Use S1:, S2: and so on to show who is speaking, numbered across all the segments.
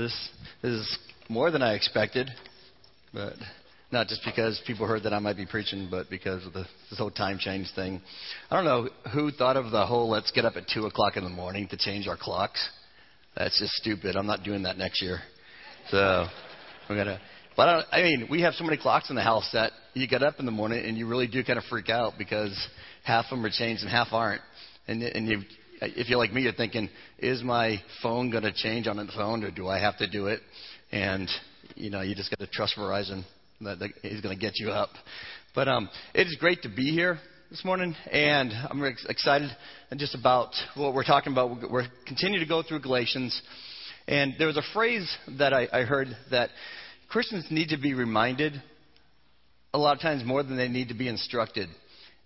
S1: This is more than I expected, but not just because people heard that I might be preaching, but because of the, this whole time change thing. I don't know who thought of the whole let's get up at 2 o'clock in the morning to change our clocks. That's just stupid. I'm not doing that next year. So we're going to. But I, I mean, we have so many clocks in the house that you get up in the morning and you really do kind of freak out because half of them are changed and half aren't. And, and you, if you're like me, you're thinking, is my phone going to change on its phone or do I have to do it? And, you know, you just got to trust Verizon that, that he's going to get you up. But um, it is great to be here this morning, and I'm excited just about what we're talking about. We're continuing to go through Galatians, and there was a phrase that I, I heard that Christians need to be reminded a lot of times more than they need to be instructed.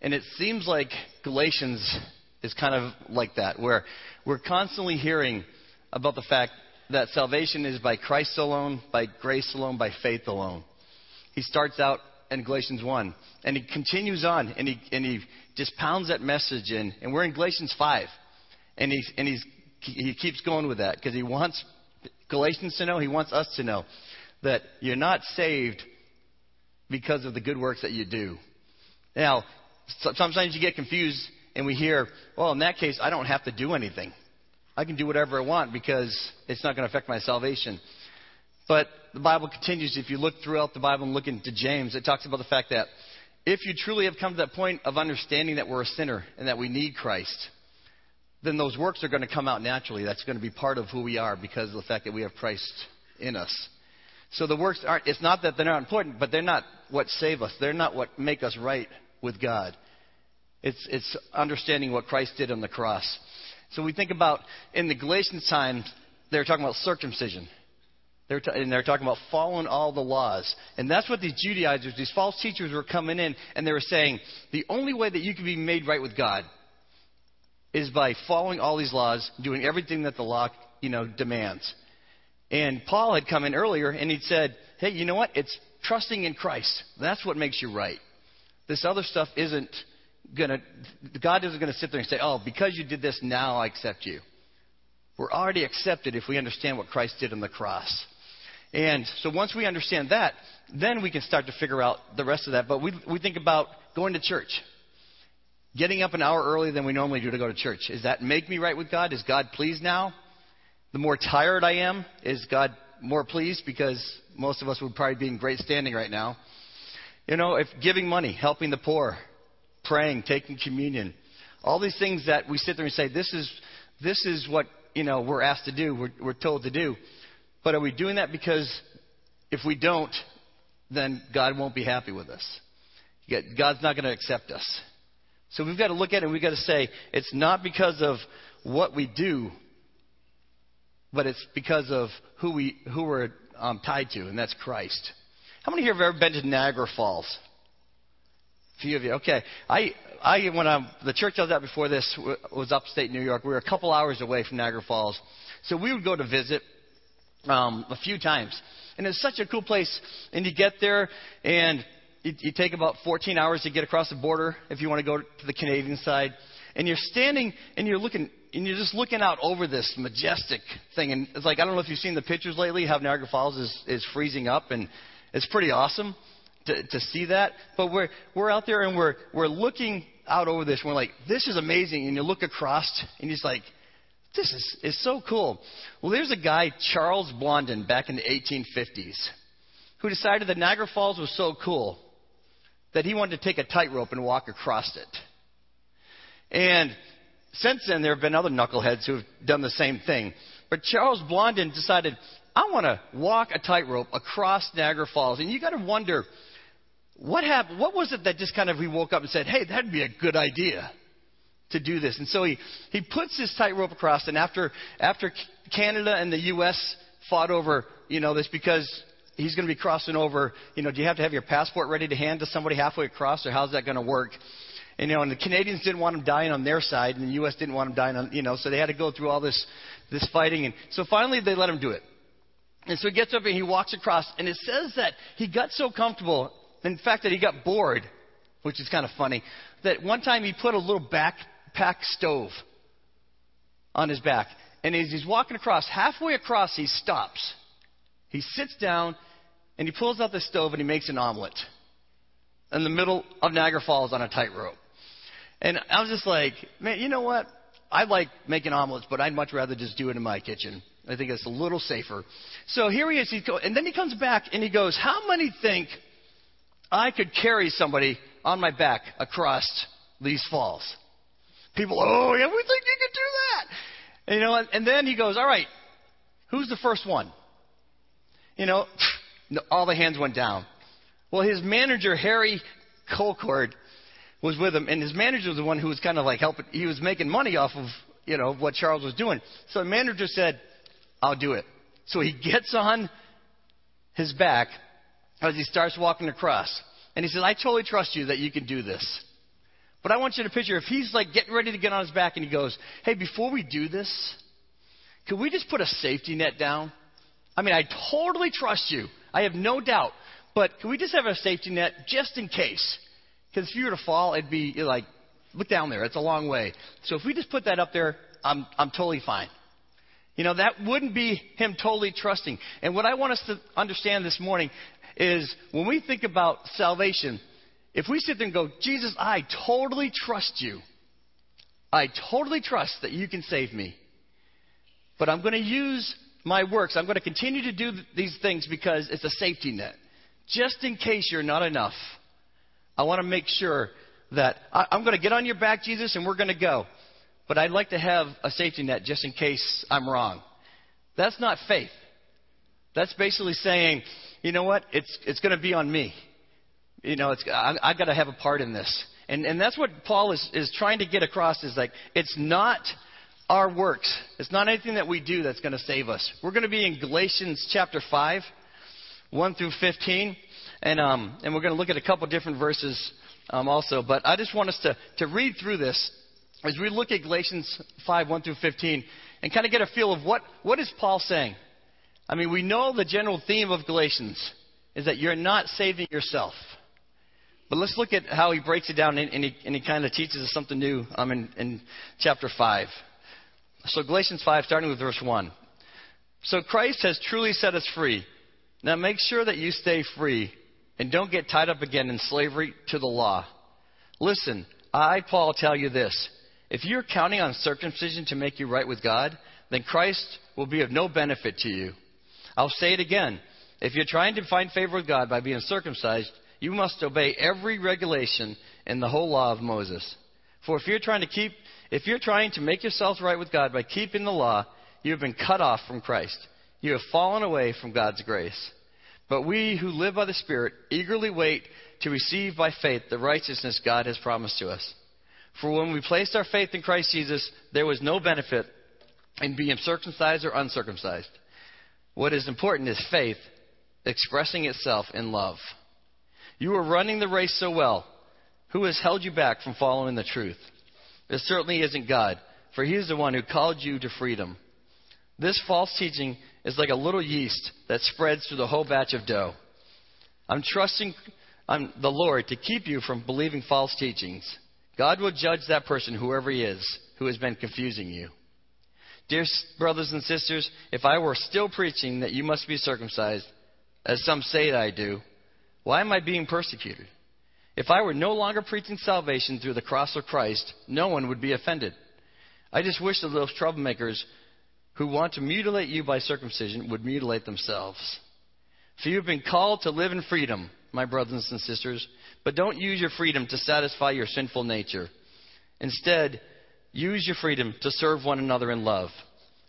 S1: And it seems like Galatians is kind of like that, where we're constantly hearing about the fact that salvation is by Christ alone, by grace alone, by faith alone. He starts out in Galatians 1, and he continues on, and he, and he just pounds that message in. And we're in Galatians 5, and, he, and he's, he keeps going with that because he wants Galatians to know, he wants us to know that you're not saved because of the good works that you do. Now, sometimes you get confused and we hear, well, in that case, I don't have to do anything. I can do whatever I want because it's not going to affect my salvation. But the Bible continues. If you look throughout the Bible and look into James, it talks about the fact that if you truly have come to that point of understanding that we're a sinner and that we need Christ, then those works are going to come out naturally. That's going to be part of who we are because of the fact that we have Christ in us. So the works aren't, it's not that they're not important, but they're not what save us. They're not what make us right with God. It's, it's understanding what Christ did on the cross. So we think about in the Galatians time, they were talking about circumcision. They're t- and they're talking about following all the laws. And that's what these Judaizers, these false teachers were coming in and they were saying, the only way that you can be made right with God is by following all these laws, doing everything that the law, you know, demands. And Paul had come in earlier and he'd said, hey, you know what? It's trusting in Christ. That's what makes you right. This other stuff isn't gonna, God isn't going to sit there and say, oh, because you did this, now I accept you. We're already accepted if we understand what Christ did on the cross. And so once we understand that, then we can start to figure out the rest of that. But we, we think about going to church. Getting up an hour earlier than we normally do to go to church. Does that make me right with God? Is God pleased now? The more tired I am, is God more pleased? Because most of us would probably be in great standing right now. You know, if giving money, helping the poor, praying, taking communion, all these things that we sit there and say, this is, this is what, you know, we're asked to do, we're, we're told to do. But are we doing that because if we don't, then God won't be happy with us? God's not going to accept us. So we've got to look at it and we've got to say, it's not because of what we do, but it's because of who, we, who we're um, tied to, and that's Christ. How many here have ever been to Niagara Falls? Few of you. Okay. I, I, when I, the church I was at before this was upstate New York. We were a couple hours away from Niagara Falls. So we would go to visit um, a few times. And it's such a cool place. And you get there, and you, you take about 14 hours to get across the border if you want to go to the Canadian side. And you're standing and you're looking, and you're just looking out over this majestic thing. And it's like, I don't know if you've seen the pictures lately, how Niagara Falls is, is freezing up, and it's pretty awesome to, to see that. But we're, we're out there and we're, we're looking out over this. And we're like, this is amazing. And you look across and he's like, this is, is so cool. Well, there's a guy, Charles Blondin, back in the 1850s, who decided that Niagara Falls was so cool that he wanted to take a tightrope and walk across it. And since then, there have been other knuckleheads who have done the same thing. But Charles Blondin decided, I want to walk a tightrope across Niagara Falls. And you got to wonder, what happened? What was it that just kind of we woke up and said, hey, that'd be a good idea to do this? And so he, he puts this tightrope across. And after, after Canada and the U.S. fought over, you know, this because he's going to be crossing over, you know, do you have to have your passport ready to hand to somebody halfway across or how's that going to work? And, you know, and the Canadians didn't want him dying on their side and the U.S. didn't want him dying on, you know, so they had to go through all this, this fighting. And so finally they let him do it. And so he gets up and he walks across, and it says that he got so comfortable, in fact, that he got bored, which is kind of funny, that one time he put a little backpack stove on his back. And as he's walking across, halfway across, he stops He sits down and he pulls out the stove and he makes an omelet in the middle of Niagara Falls on a tightrope. And I was just like, man, you know what? I like making omelets, but I'd much rather just do it in my kitchen. I think it's a little safer. So here he is, he go, and then he comes back and he goes, How many think I could carry somebody on my back across these falls? People, oh, yeah, we think you could do that. And, you know, and, and then he goes, All right, who's the first one? You know, all the hands went down. Well, his manager, Harry Colcord, was with him, and his manager was the one who was kind of like helping. He was making money off of you know what Charles was doing. So the manager said, "I'll do it." So he gets on his back as he starts walking across, and he says, "I totally trust you that you can do this." But I want you to picture if he's like getting ready to get on his back, and he goes, "Hey, before we do this, could we just put a safety net down?" I mean, I totally trust you. I have no doubt. But can we just have a safety net just in case? Because if you were to fall, it'd be like, look down there. It's a long way. So if we just put that up there, I'm, I'm totally fine. You know, that wouldn't be him totally trusting. And what I want us to understand this morning is when we think about salvation, if we sit there and go, Jesus, I totally trust you. I totally trust that you can save me. But I'm going to use my works. I'm going to continue to do these things because it's a safety net. Just in case you're not enough. I want to make sure that I'm going to get on your back, Jesus, and we're going to go. But I'd like to have a safety net just in case I'm wrong. That's not faith. That's basically saying, you know what? It's, it's going to be on me. You know, it's, I, I've got to have a part in this. And, and that's what Paul is, is trying to get across is like, it's not our works. It's not anything that we do that's going to save us. We're going to be in Galatians chapter 5, 1 through 15. And, um, and we're going to look at a couple different verses um, also. But I just want us to, to read through this as we look at Galatians 5, 1 through 15, and kind of get a feel of what, what is Paul saying. I mean, we know the general theme of Galatians is that you're not saving yourself. But let's look at how he breaks it down, and, he, he, kind of teaches us something new um, in, in chapter 5. So, Galatians 5, starting with verse 1. So, Christ has truly set us free. Now, make sure that you stay free and don't get tied up again in slavery to the law. Listen, I, Paul, tell you this. If you're counting on circumcision to make you right with God, then Christ will be of no benefit to you. I'll say it again. If you're trying to find favor with God by being circumcised, you must obey every regulation in the whole law of Moses. For if you're trying to keep if you're trying to make yourself right with God by keeping the law, you have been cut off from Christ. You have fallen away from God's grace. But we who live by the Spirit eagerly wait to receive by faith the righteousness God has promised to us. For when we placed our faith in Christ Jesus, there was no benefit in being circumcised or uncircumcised. What is important is faith expressing itself in love. You are running the race so well. Who has held you back from following the truth? It certainly isn't God, for He is the one who called you to freedom. This false teaching is like a little yeast that spreads through the whole batch of dough. I'm trusting I'm the Lord to keep you from believing false teachings. God will judge that person, whoever he is, who has been confusing you. Dear brothers and sisters, if I were still preaching that you must be circumcised, as some say that I do, why am I being persecuted? If I were no longer preaching salvation through the cross of Christ, no one would be offended. I just wish that those troublemakers who want to mutilate you by circumcision would mutilate themselves. For you have been called to live in freedom, my brothers and sisters, but don't use your freedom to satisfy your sinful nature. Instead, use your freedom to serve one another in love.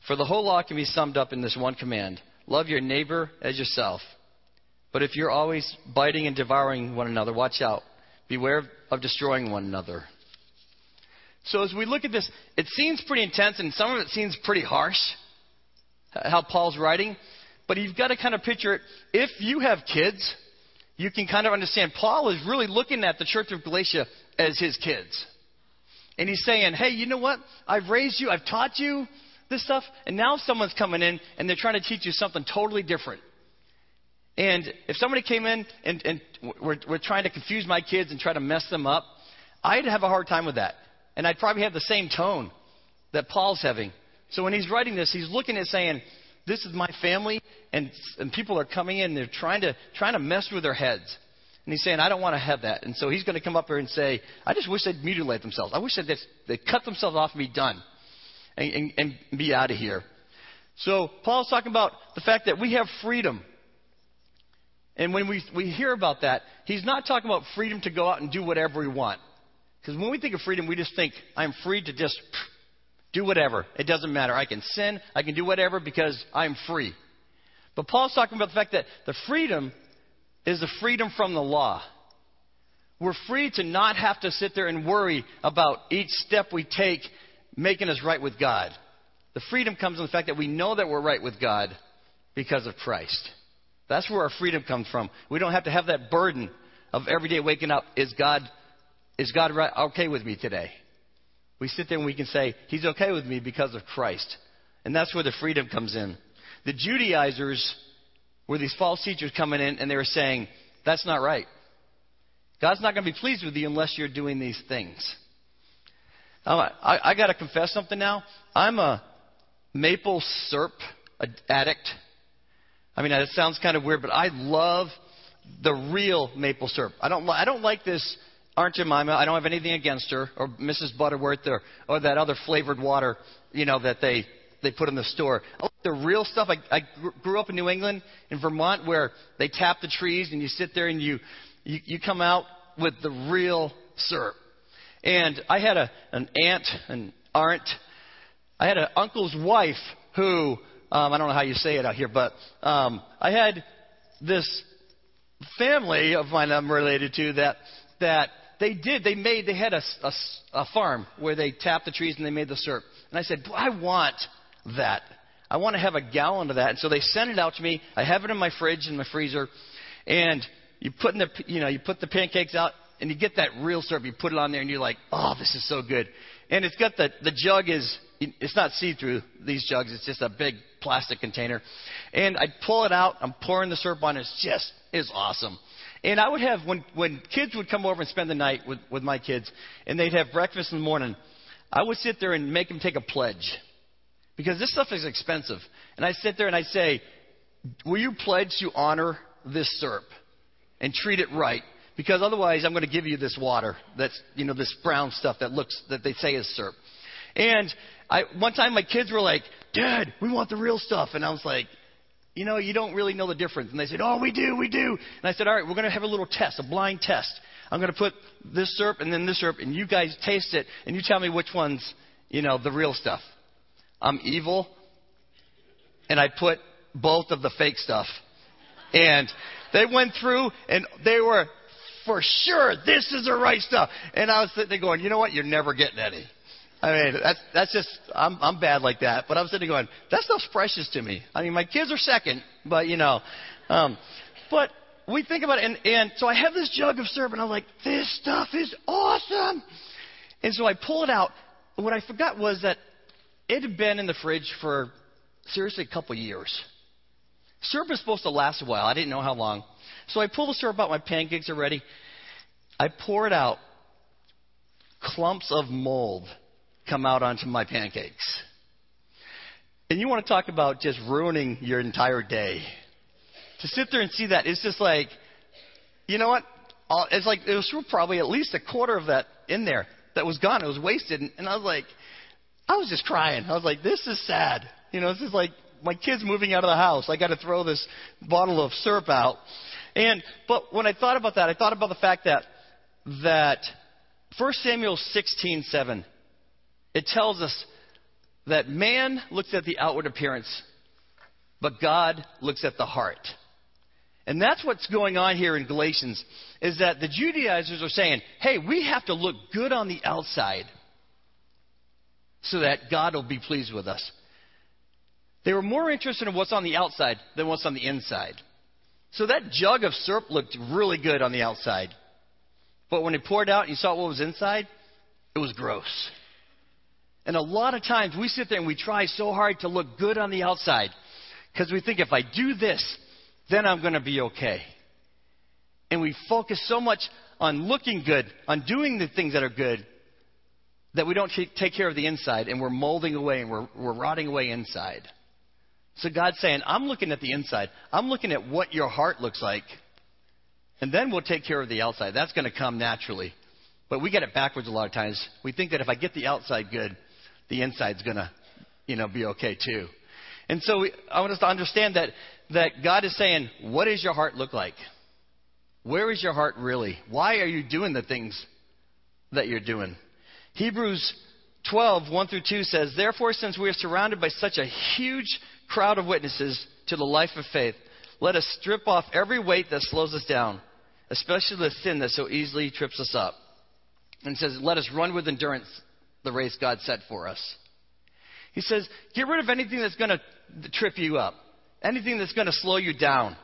S1: For the whole law can be summed up in this one command love your neighbor as yourself. But if you're always biting and devouring one another, watch out. Beware of destroying one another. So as we look at this, it seems pretty intense and some of it seems pretty harsh, how Paul's writing. But you've got to kind of picture it. If you have kids, you can kind of understand Paul is really looking at the church of Galatia as his kids. And he's saying, hey, you know what? I've raised you, I've taught you this stuff, and now someone's coming in and they're trying to teach you something totally different. And if somebody came in and, and were, were trying to confuse my kids and try to mess them up, I'd have a hard time with that. And I'd probably have the same tone that Paul's having. So when he's writing this, he's looking at saying, this is my family, and, and people are coming in, and they're trying to, trying to mess with their heads. And he's saying, I don't want to have that. And so he's going to come up here and say, I just wish they'd mutilate themselves. I wish they'd, they'd cut themselves off and be done and, and, and be out of here. So Paul's talking about the fact that we have freedom. And when we, we hear about that, he's not talking about freedom to go out and do whatever we want. Because when we think of freedom, we just think, I'm free to just do whatever. It doesn't matter. I can sin, I can do whatever because I'm free. But Paul's talking about the fact that the freedom is the freedom from the law. We're free to not have to sit there and worry about each step we take making us right with God. The freedom comes in the fact that we know that we're right with God because of Christ. That's where our freedom comes from. We don't have to have that burden of every day waking up. Is God, is God right, okay with me today? We sit there and we can say, He's okay with me because of Christ. And that's where the freedom comes in. The Judaizers were these false teachers coming in and they were saying, That's not right. God's not going to be pleased with you unless you're doing these things. I, I, I got to confess something now. I'm a maple syrup addict. I mean, it sounds kind of weird, but I love the real maple syrup. I don't, I don't like this Aunt Jemima. I don't have anything against her, or Mrs. Butterworth, or, or that other flavored water, you know, that they they put in the store. I like the real stuff. I, I grew up in New England, in Vermont, where they tap the trees, and you sit there and you you, you come out with the real syrup. And I had a, an aunt, an aunt. I had an uncle's wife who um, I don't know how you say it out here, but um, I had this family of mine I'm related to that that they did. They made. They had a, a, a farm where they tapped the trees and they made the syrup. And I said, I want that. I want to have a gallon of that. And so they sent it out to me. I have it in my fridge in my freezer, and you put in the you know you put the pancakes out and you get that real syrup. You put it on there and you're like, oh, this is so good. And it's got the the jug is it's not see through these jugs. It's just a big plastic container. And I pull it out. I'm pouring the syrup on. It. It's just is awesome. And I would have when when kids would come over and spend the night with with my kids, and they'd have breakfast in the morning. I would sit there and make them take a pledge, because this stuff is expensive. And I sit there and I say, "Will you pledge to honor this syrup and treat it right?" Because otherwise, I'm going to give you this water that's, you know, this brown stuff that looks, that they say is syrup. And I, one time my kids were like, Dad, we want the real stuff. And I was like, you know, you don't really know the difference. And they said, Oh, we do, we do. And I said, All right, we're going to have a little test, a blind test. I'm going to put this syrup and then this syrup, and you guys taste it, and you tell me which one's, you know, the real stuff. I'm evil, and I put both of the fake stuff. And they went through, and they were for sure this is the right stuff. And I was sitting there going, you know what? You're never getting any. I mean, that's that's just I'm I'm bad like that. But I'm sitting there going, that stuff's precious to me. I mean, my kids are second, but you know, um, but we think about it, and and so I have this jug of syrup, and I'm like, this stuff is awesome. And so I pull it out. What I forgot was that it had been in the fridge for seriously a couple years. Syrup is supposed to last a while. I didn't know how long. So I pull the syrup out. My pancakes are ready. I pour it out. Clumps of mold come out onto my pancakes. And you want to talk about just ruining your entire day. To sit there and see that, it's just like, you know what? It's like, it was probably at least a quarter of that in there that was gone. It was wasted. And I was like, I was just crying. I was like, this is sad. You know, this is like my kid's moving out of the house. I got to throw this bottle of syrup out. And but when I thought about that, I thought about the fact that that 1 Samuel 16:7 it tells us that man looks at the outward appearance, but God looks at the heart. And that's what's going on here in Galatians is that the Judaizers are saying, "Hey, we have to look good on the outside so that God will be pleased with us." They were more interested in what's on the outside than what's on the inside. So that jug of syrup looked really good on the outside. But when it poured out and you saw what was inside, it was gross. And a lot of times we sit there and we try so hard to look good on the outside because we think if I do this, then I'm going to be okay. And we focus so much on looking good, on doing the things that are good, that we don't take care of the inside and we're molding away and we're, we're rotting away inside. So God's saying, I'm looking at the inside. I'm looking at what your heart looks like. And then we'll take care of the outside. That's going to come naturally. But we get it backwards a lot of times. We think that if I get the outside good, the inside's going to, you know, be okay too. And so we, I want us to understand that, that God is saying, what does your heart look like? Where is your heart really? Why are you doing the things that you're doing? Hebrews 12, 1 through 2 says, Therefore, since we are surrounded by such a huge crowd of witnesses to the life of faith, let us strip off every weight that slows us down, especially the sin that so easily trips us up. And says, Let us run with endurance the race God set for us. He says, Get rid of anything that's going to trip you up, anything that's going to slow you down.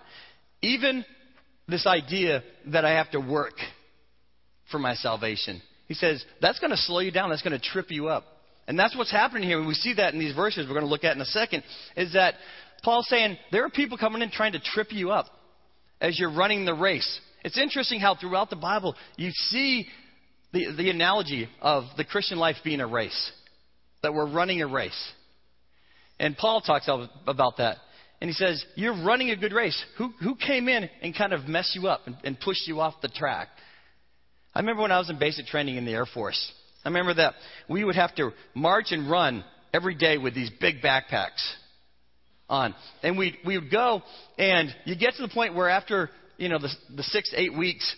S1: Even this idea that I have to work for my salvation. He says, That's going to slow you down, that's going to trip you up. And that's what's happening here. We see that in these verses we're going to look at in a second. Is that Paul's saying there are people coming in trying to trip you up as you're running the race. It's interesting how throughout the Bible you see the, the analogy of the Christian life being a race, that we're running a race. And Paul talks about that. And he says, You're running a good race. Who, who came in and kind of messed you up and, and pushed you off the track? I remember when I was in basic training in the Air Force. I remember that we would have to march and run every day with these big backpacks on. And we we would go, and you get to the point where after you know the, the six eight weeks,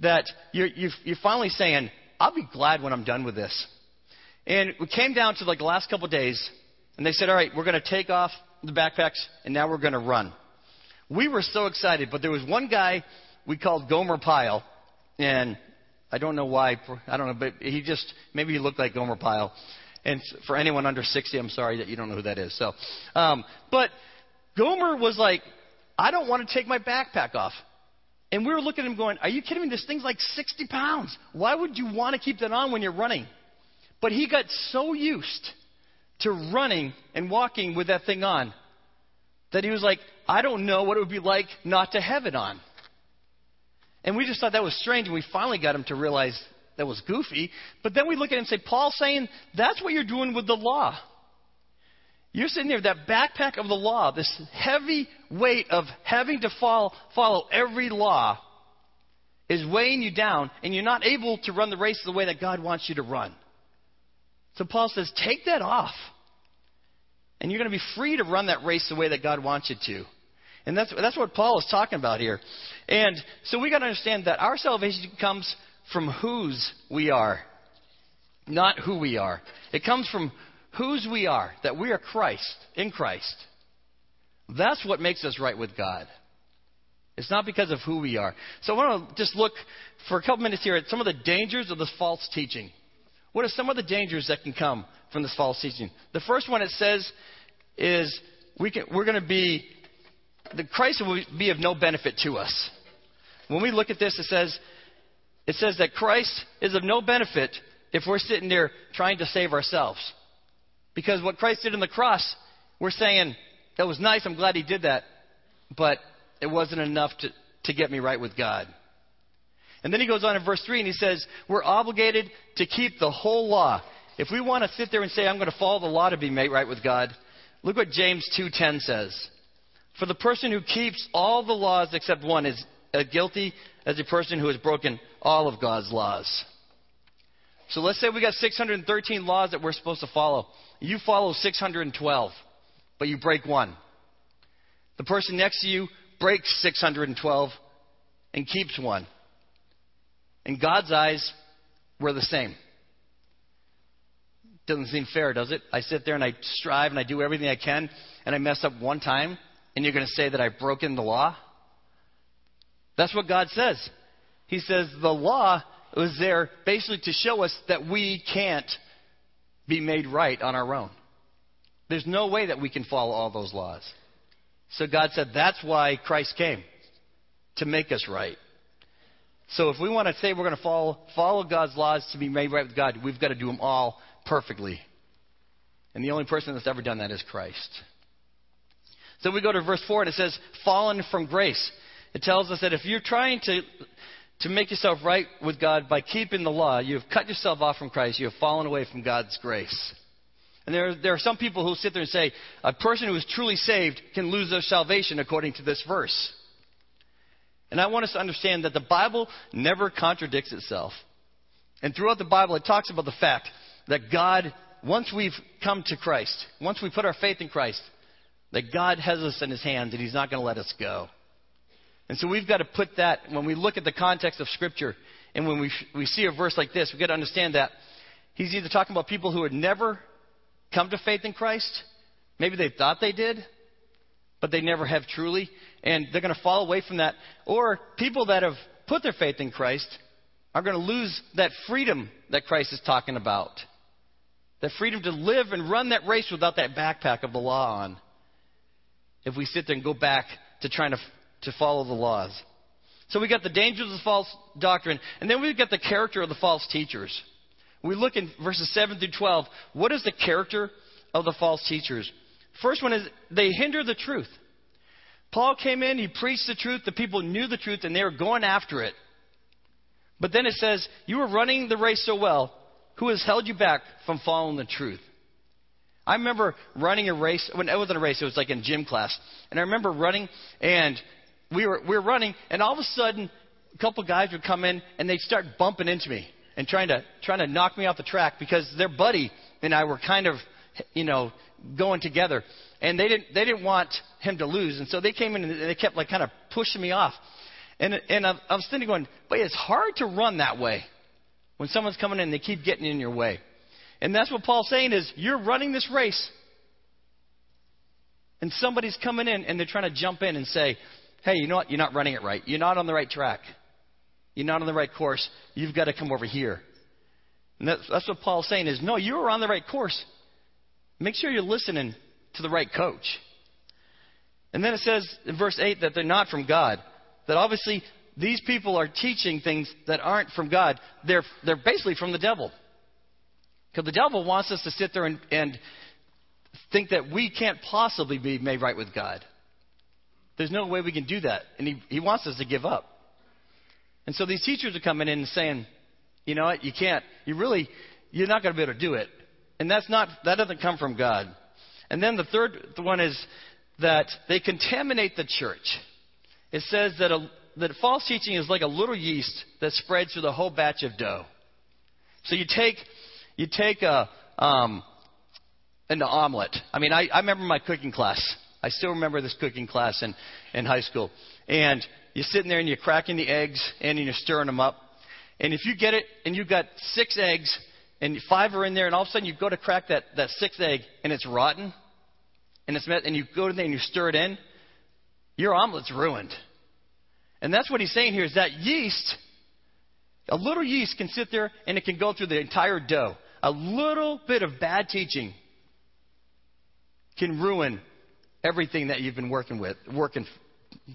S1: that you're you you're finally saying, "I'll be glad when I'm done with this." And we came down to like the last couple of days, and they said, "All right, we're going to take off the backpacks, and now we're going to run." We were so excited, but there was one guy we called Gomer Pyle, and I don't know why. I don't know, but he just maybe he looked like Gomer Pyle. And for anyone under 60, I'm sorry that you don't know who that is. So, um, but Gomer was like, I don't want to take my backpack off. And we were looking at him going, Are you kidding me? This thing's like 60 pounds. Why would you want to keep that on when you're running? But he got so used to running and walking with that thing on that he was like, I don't know what it would be like not to have it on. And we just thought that was strange, and we finally got him to realize that was goofy. But then we look at it and say, Paul's saying that's what you're doing with the law. You're sitting there, that backpack of the law, this heavy weight of having to follow, follow every law is weighing you down, and you're not able to run the race the way that God wants you to run. So Paul says, take that off. And you're going to be free to run that race the way that God wants you to. And that's, that's what Paul is talking about here. And so we got to understand that our salvation comes from whose we are, not who we are. It comes from whose we are, that we are Christ, in Christ. That's what makes us right with God. It's not because of who we are. So I want to just look for a couple minutes here at some of the dangers of this false teaching. What are some of the dangers that can come from this false teaching? The first one it says is we can, we're going to be, the Christ will be of no benefit to us. When we look at this, it says it says that Christ is of no benefit if we're sitting there trying to save ourselves. Because what Christ did on the cross, we're saying, that was nice, I'm glad he did that, but it wasn't enough to, to get me right with God. And then he goes on in verse 3 and he says, We're obligated to keep the whole law. If we want to sit there and say, I'm going to follow the law to be made right with God, look what James 2.10 says. For the person who keeps all the laws except one is as guilty as a person who has broken all of God's laws. So let's say we got 613 laws that we're supposed to follow. You follow 612, but you break one. The person next to you breaks 612 and keeps one. In God's eyes, we're the same. Doesn't seem fair, does it? I sit there and I strive and I do everything I can and I mess up one time, and you're going to say that I've broken the law? That's what God says. He says the law was there basically to show us that we can't be made right on our own. There's no way that we can follow all those laws. So God said that's why Christ came, to make us right. So if we want to say we're going to follow, follow God's laws to be made right with God, we've got to do them all perfectly. And the only person that's ever done that is Christ. So we go to verse 4 and it says, fallen from grace. It tells us that if you're trying to, to make yourself right with God by keeping the law, you have cut yourself off from Christ. You have fallen away from God's grace. And there, there are some people who sit there and say, a person who is truly saved can lose their salvation according to this verse. And I want us to understand that the Bible never contradicts itself. And throughout the Bible, it talks about the fact that God, once we've come to Christ, once we put our faith in Christ, that God has us in His hands and He's not going to let us go. And so we've got to put that, when we look at the context of Scripture, and when we, we see a verse like this, we've got to understand that He's either talking about people who had never come to faith in Christ, maybe they thought they did, but they never have truly, and they're going to fall away from that, or people that have put their faith in Christ are going to lose that freedom that Christ is talking about. That freedom to live and run that race without that backpack of the law on. If we sit there and go back to trying to, to follow the laws. So we got the dangers of false doctrine, and then we've got the character of the false teachers. We look in verses 7 through 12. What is the character of the false teachers? First one is they hinder the truth. Paul came in, he preached the truth, the people knew the truth, and they were going after it. But then it says, You were running the race so well, who has held you back from following the truth? I remember running a race, when it wasn't a race, it was like in gym class. And I remember running, and we were, we were running, and all of a sudden, a couple guys would come in, and they'd start bumping into me and trying to, trying to knock me off the track because their buddy and I were kind of, you know, going together. And they didn't, they didn't want him to lose. And so they came in and they kept like kind of pushing me off. And, and I, I was sitting going, but it's hard to run that way when someone's coming in and they keep getting in your way. And that's what Paul's saying is you're running this race. And somebody's coming in and they're trying to jump in and say, hey, you know what? You're not running it right. You're not on the right track. You're not on the right course. You've got to come over here. And that's, that's what Paul's saying is, no, you're on the right course. Make sure you're listening to the right coach. And then it says in verse 8 that they're not from God. That obviously these people are teaching things that aren't from God. They're, they're basically from the devil. Because the devil wants us to sit there and, and think that we can't possibly be made right with God. There's no way we can do that. And he, he wants us to give up. And so these teachers are coming in and saying, you know what, you can't, you really, you're not going to be able to do it. And that's not, that doesn't come from God. And then the third one is that they contaminate the church. It says that, a, that false teaching is like a little yeast that spreads through the whole batch of dough. So you take, you take a, um, an omelet. I mean, I, I remember my cooking class. I still remember this cooking class in, in high school. And you're sitting there and you're cracking the eggs and you're stirring them up. And if you get it and you've got six eggs and five are in there and all of a sudden you go to crack that, that sixth egg and it's rotten and it's met, and you go in there and you stir it in, your omelet's ruined. And that's what he's saying here is that yeast, a little yeast can sit there and it can go through the entire dough. A little bit of bad teaching can ruin everything that you've been working with, working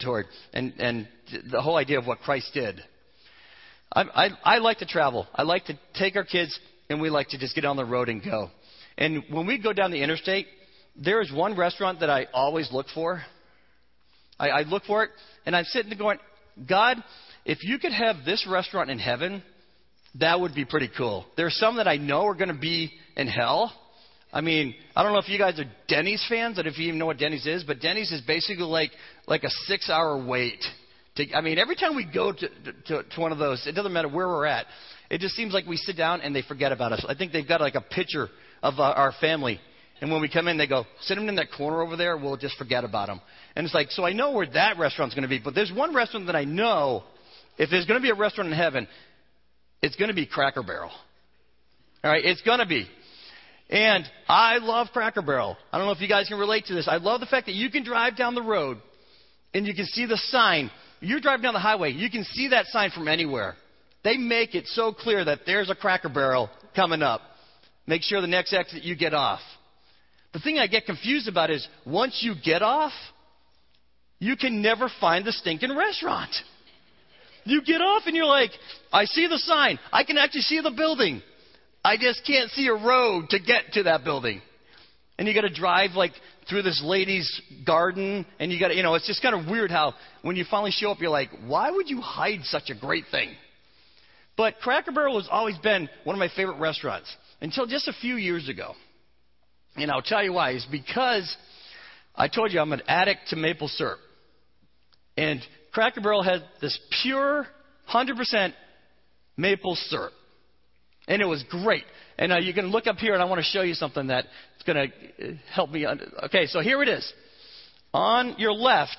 S1: toward, and, and the whole idea of what Christ did. I, I, I like to travel. I like to take our kids, and we like to just get on the road and go. And when we go down the interstate, there is one restaurant that I always look for. I, I look for it, and I'm sitting there going, God, if you could have this restaurant in heaven, that would be pretty cool. There's some that I know are going to be in hell, I mean, I don't know if you guys are Denny's fans, or if you even know what Denny's is, but Denny's is basically like like a six-hour wait. To, I mean, every time we go to, to to one of those, it doesn't matter where we're at. It just seems like we sit down and they forget about us. I think they've got like a picture of uh, our family, and when we come in, they go, "Sit them in that corner over there. We'll just forget about them." And it's like, so I know where that restaurant's going to be, but there's one restaurant that I know, if there's going to be a restaurant in heaven, it's going to be Cracker Barrel. All right, it's going to be. And I love Cracker Barrel. I don't know if you guys can relate to this. I love the fact that you can drive down the road and you can see the sign. You're driving down the highway, you can see that sign from anywhere. They make it so clear that there's a Cracker Barrel coming up. Make sure the next exit you get off. The thing I get confused about is once you get off, you can never find the stinking restaurant. You get off and you're like, I see the sign. I can actually see the building. I just can't see a road to get to that building. And you got to drive like through this lady's garden, and you got to, you know, it's just kind of weird how when you finally show up, you're like, why would you hide such a great thing? But Cracker Barrel has always been one of my favorite restaurants until just a few years ago. And I'll tell you why. It's because I told you I'm an addict to maple syrup. And Cracker Barrel had this pure, 100% maple syrup. And it was great. And uh, you can look up here, and I want to show you something that's going to help me. Under- okay, so here it is. On your left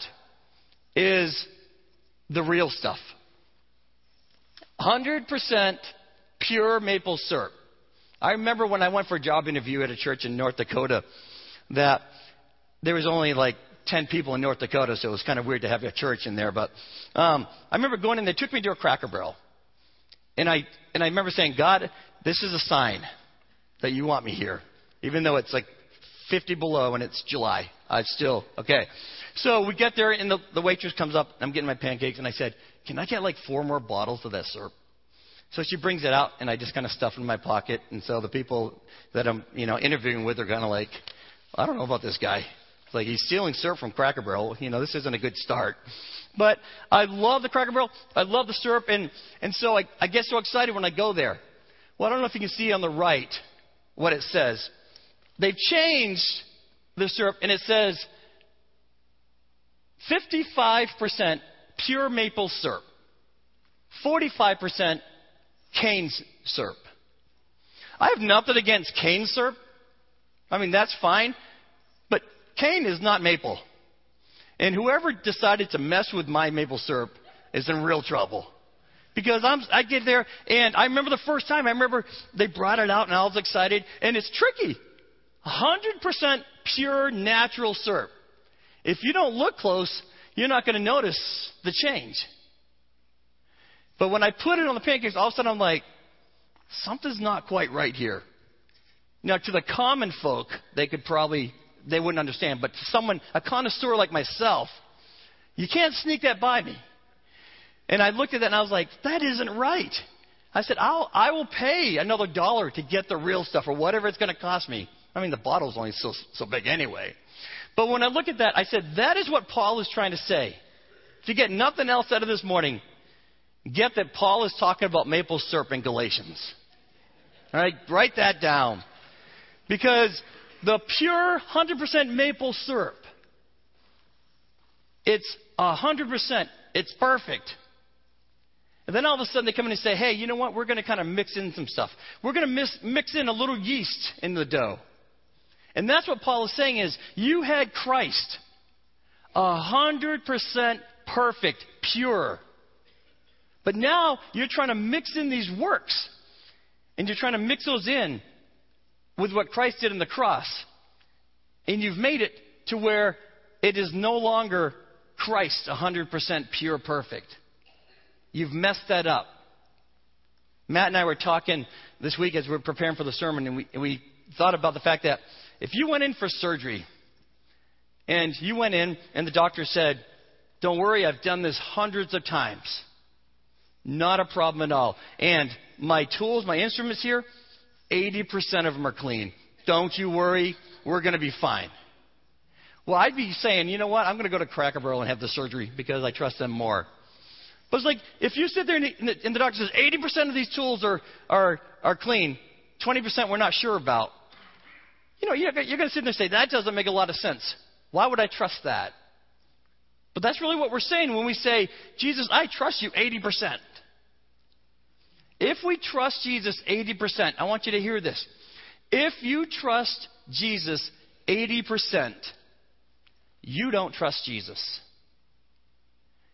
S1: is the real stuff 100% pure maple syrup. I remember when I went for a job interview at a church in North Dakota that there was only like 10 people in North Dakota, so it was kind of weird to have a church in there. But um, I remember going in, they took me to a cracker barrel. And I, and I remember saying, God, this is a sign that you want me here. Even though it's like 50 below and it's July. I still, okay. So we get there and the, the waitress comes up. I'm getting my pancakes and I said, can I get like four more bottles of that syrup? So she brings it out and I just kind of stuff it in my pocket. And so the people that I'm, you know, interviewing with are kind of like, I don't know about this guy. It's like he's stealing syrup from Cracker Barrel. You know, this isn't a good start. But I love the Cracker Barrel. I love the syrup. And, and so I, I get so excited when I go there. Well, I don't know if you can see on the right what it says. They've changed the syrup and it says 55% pure maple syrup, 45% cane syrup. I have nothing against cane syrup. I mean, that's fine. Cane is not maple. And whoever decided to mess with my maple syrup is in real trouble. Because I'm, I get there, and I remember the first time, I remember they brought it out, and I was excited, and it's tricky. 100% pure natural syrup. If you don't look close, you're not going to notice the change. But when I put it on the pancakes, all of a sudden I'm like, something's not quite right here. Now, to the common folk, they could probably, they wouldn't understand. But someone, a connoisseur like myself, you can't sneak that by me. And I looked at that and I was like, that isn't right. I said, I'll, I will pay another dollar to get the real stuff or whatever it's going to cost me. I mean, the bottle's only so, so big anyway. But when I look at that, I said, that is what Paul is trying to say. If you get nothing else out of this morning, get that Paul is talking about maple syrup in Galatians. All right, write that down. Because the pure 100% maple syrup, it's 100%, it's perfect. And then all of a sudden they come in and say, hey, you know what? We're going to kind of mix in some stuff. We're going to mix, mix in a little yeast in the dough. And that's what Paul is saying is, you had Christ, hundred percent perfect, pure. But now you're trying to mix in these works. And you're trying to mix those in with what Christ did in the cross. And you've made it to where it is no longer Christ 100% pure, perfect. You've messed that up. Matt and I were talking this week as we were preparing for the sermon, and we, and we thought about the fact that if you went in for surgery and you went in and the doctor said, Don't worry, I've done this hundreds of times. Not a problem at all. And my tools, my instruments here, 80% of them are clean. Don't you worry, we're going to be fine. Well, I'd be saying, you know what, I'm going to go to Cracker Barrel and have the surgery because I trust them more. But it's like, if you sit there and the, and the doctor says 80% of these tools are, are, are clean, 20% we're not sure about, you know, you're, you're going to sit there and say, that doesn't make a lot of sense. Why would I trust that? But that's really what we're saying when we say, Jesus, I trust you 80%. If we trust Jesus 80%, I want you to hear this. If you trust Jesus 80%, you don't trust Jesus.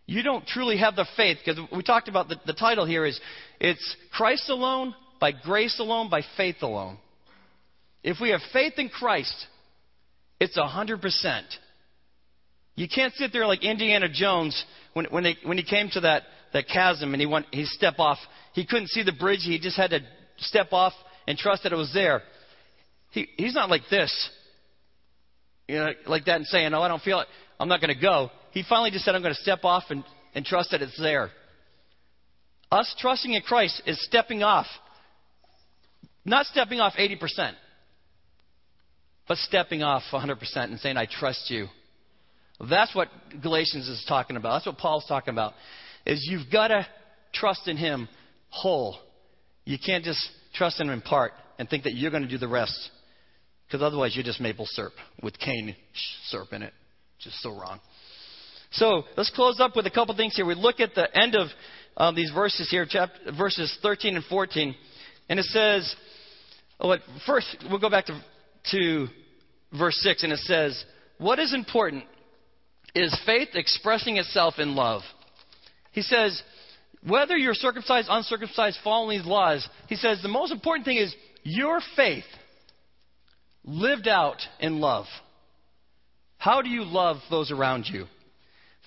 S1: You don't truly have the faith, because we talked about the, the title here is it's Christ alone, by grace alone, by faith alone. If we have faith in Christ, it's 100%. You can't sit there like Indiana Jones when, when, they, when he came to that, that chasm and he, went, he stepped off. He couldn't see the bridge. He just had to step off and trust that it was there. He, he's not like this, you know, like that and saying, "Oh, I don't feel it. I'm not going to go." He finally just said, "I'm going to step off and, and trust that it's there." Us trusting in Christ is stepping off, not stepping off 80 percent but stepping off 100% and saying, I trust you. That's what Galatians is talking about. That's what Paul's talking about. Is you've got to trust in him whole. You can't just trust in him in part and think that you're going to do the rest. Because otherwise, you're just maple syrup with cane syrup in it. Just so wrong. So let's close up with a couple things here. We look at the end of um, these verses here, chapter, verses 13 and 14, and it says, oh, first, we'll go back to, to verse 6, and it says, What is important is faith expressing itself in love. He says, whether you're circumcised, uncircumcised, following these laws, he says the most important thing is your faith lived out in love. How do you love those around you?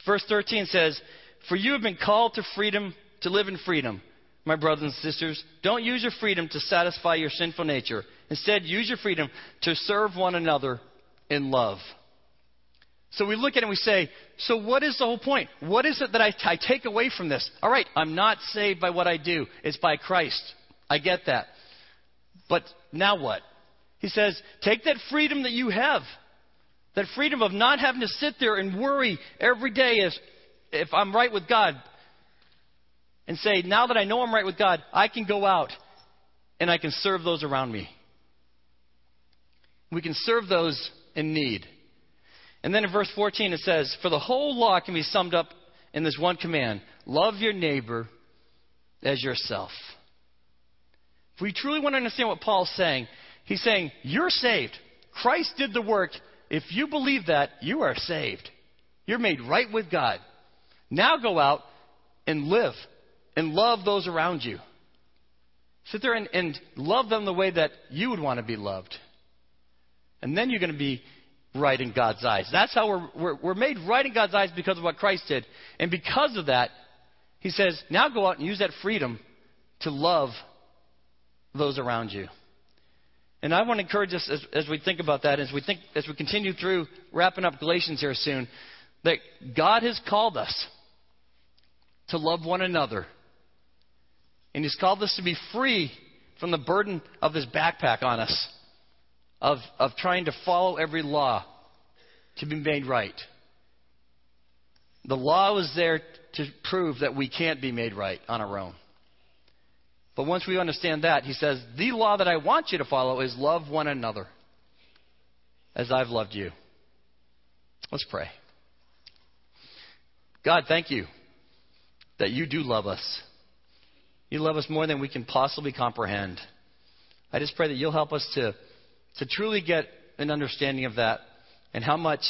S1: Verse 13 says, For you have been called to freedom, to live in freedom. My brothers and sisters, don't use your freedom to satisfy your sinful nature. Instead, use your freedom to serve one another in love. So we look at it and we say, so what is the whole point? What is it that I, take away from this? All right, I'm not saved by what I do, it's by Christ. I get that. But now what? He says, take that freedom that you have, that freedom of not having to sit there and worry every day as if I'm right with God, and say, now that I know I'm right with God, I can go out and I can serve those around me. We can serve those in need. And then in verse 14 it says, For the whole law can be summed up in this one command love your neighbor as yourself. If we truly want to understand what Paul's saying, he's saying, You're saved. Christ did the work. If you believe that, you are saved. You're made right with God. Now go out and live and love those around you. Sit there and, and love them the way that you would want to be loved. And then you're going to be right in God's eyes. That's how we're, we're, we're made right in God's eyes because of what Christ did. And because of that, he says, now go out and use that freedom to love those around you. And I want to encourage us as, as we think about that, as we think, as we continue through wrapping up Galatians here soon, that God has called us to love one another. And He's called us to be free from the burden of this backpack on us of, of trying to follow every law to be made right. The law was there to prove that we can't be made right on our own. But once we understand that, he says, The law that I want you to follow is love one another as I've loved you. Let's pray. God, thank you that you do love us. You love us more than we can possibly comprehend. I just pray that you'll help us to to truly get an understanding of that and how much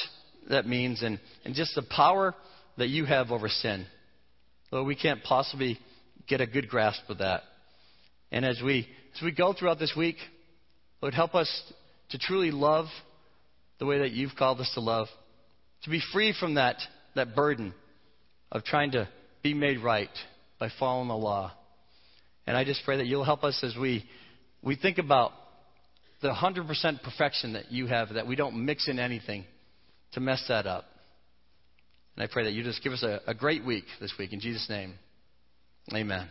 S1: that means and, and just the power that you have over sin. Lord, we can't possibly get a good grasp of that. And as we as we go throughout this week, Lord, help us to truly love the way that you've called us to love. To be free from that, that burden of trying to be made right by following the law. And I just pray that you'll help us as we, we think about the 100% perfection that you have, that we don't mix in anything to mess that up. And I pray that you just give us a, a great week this week. In Jesus' name, amen.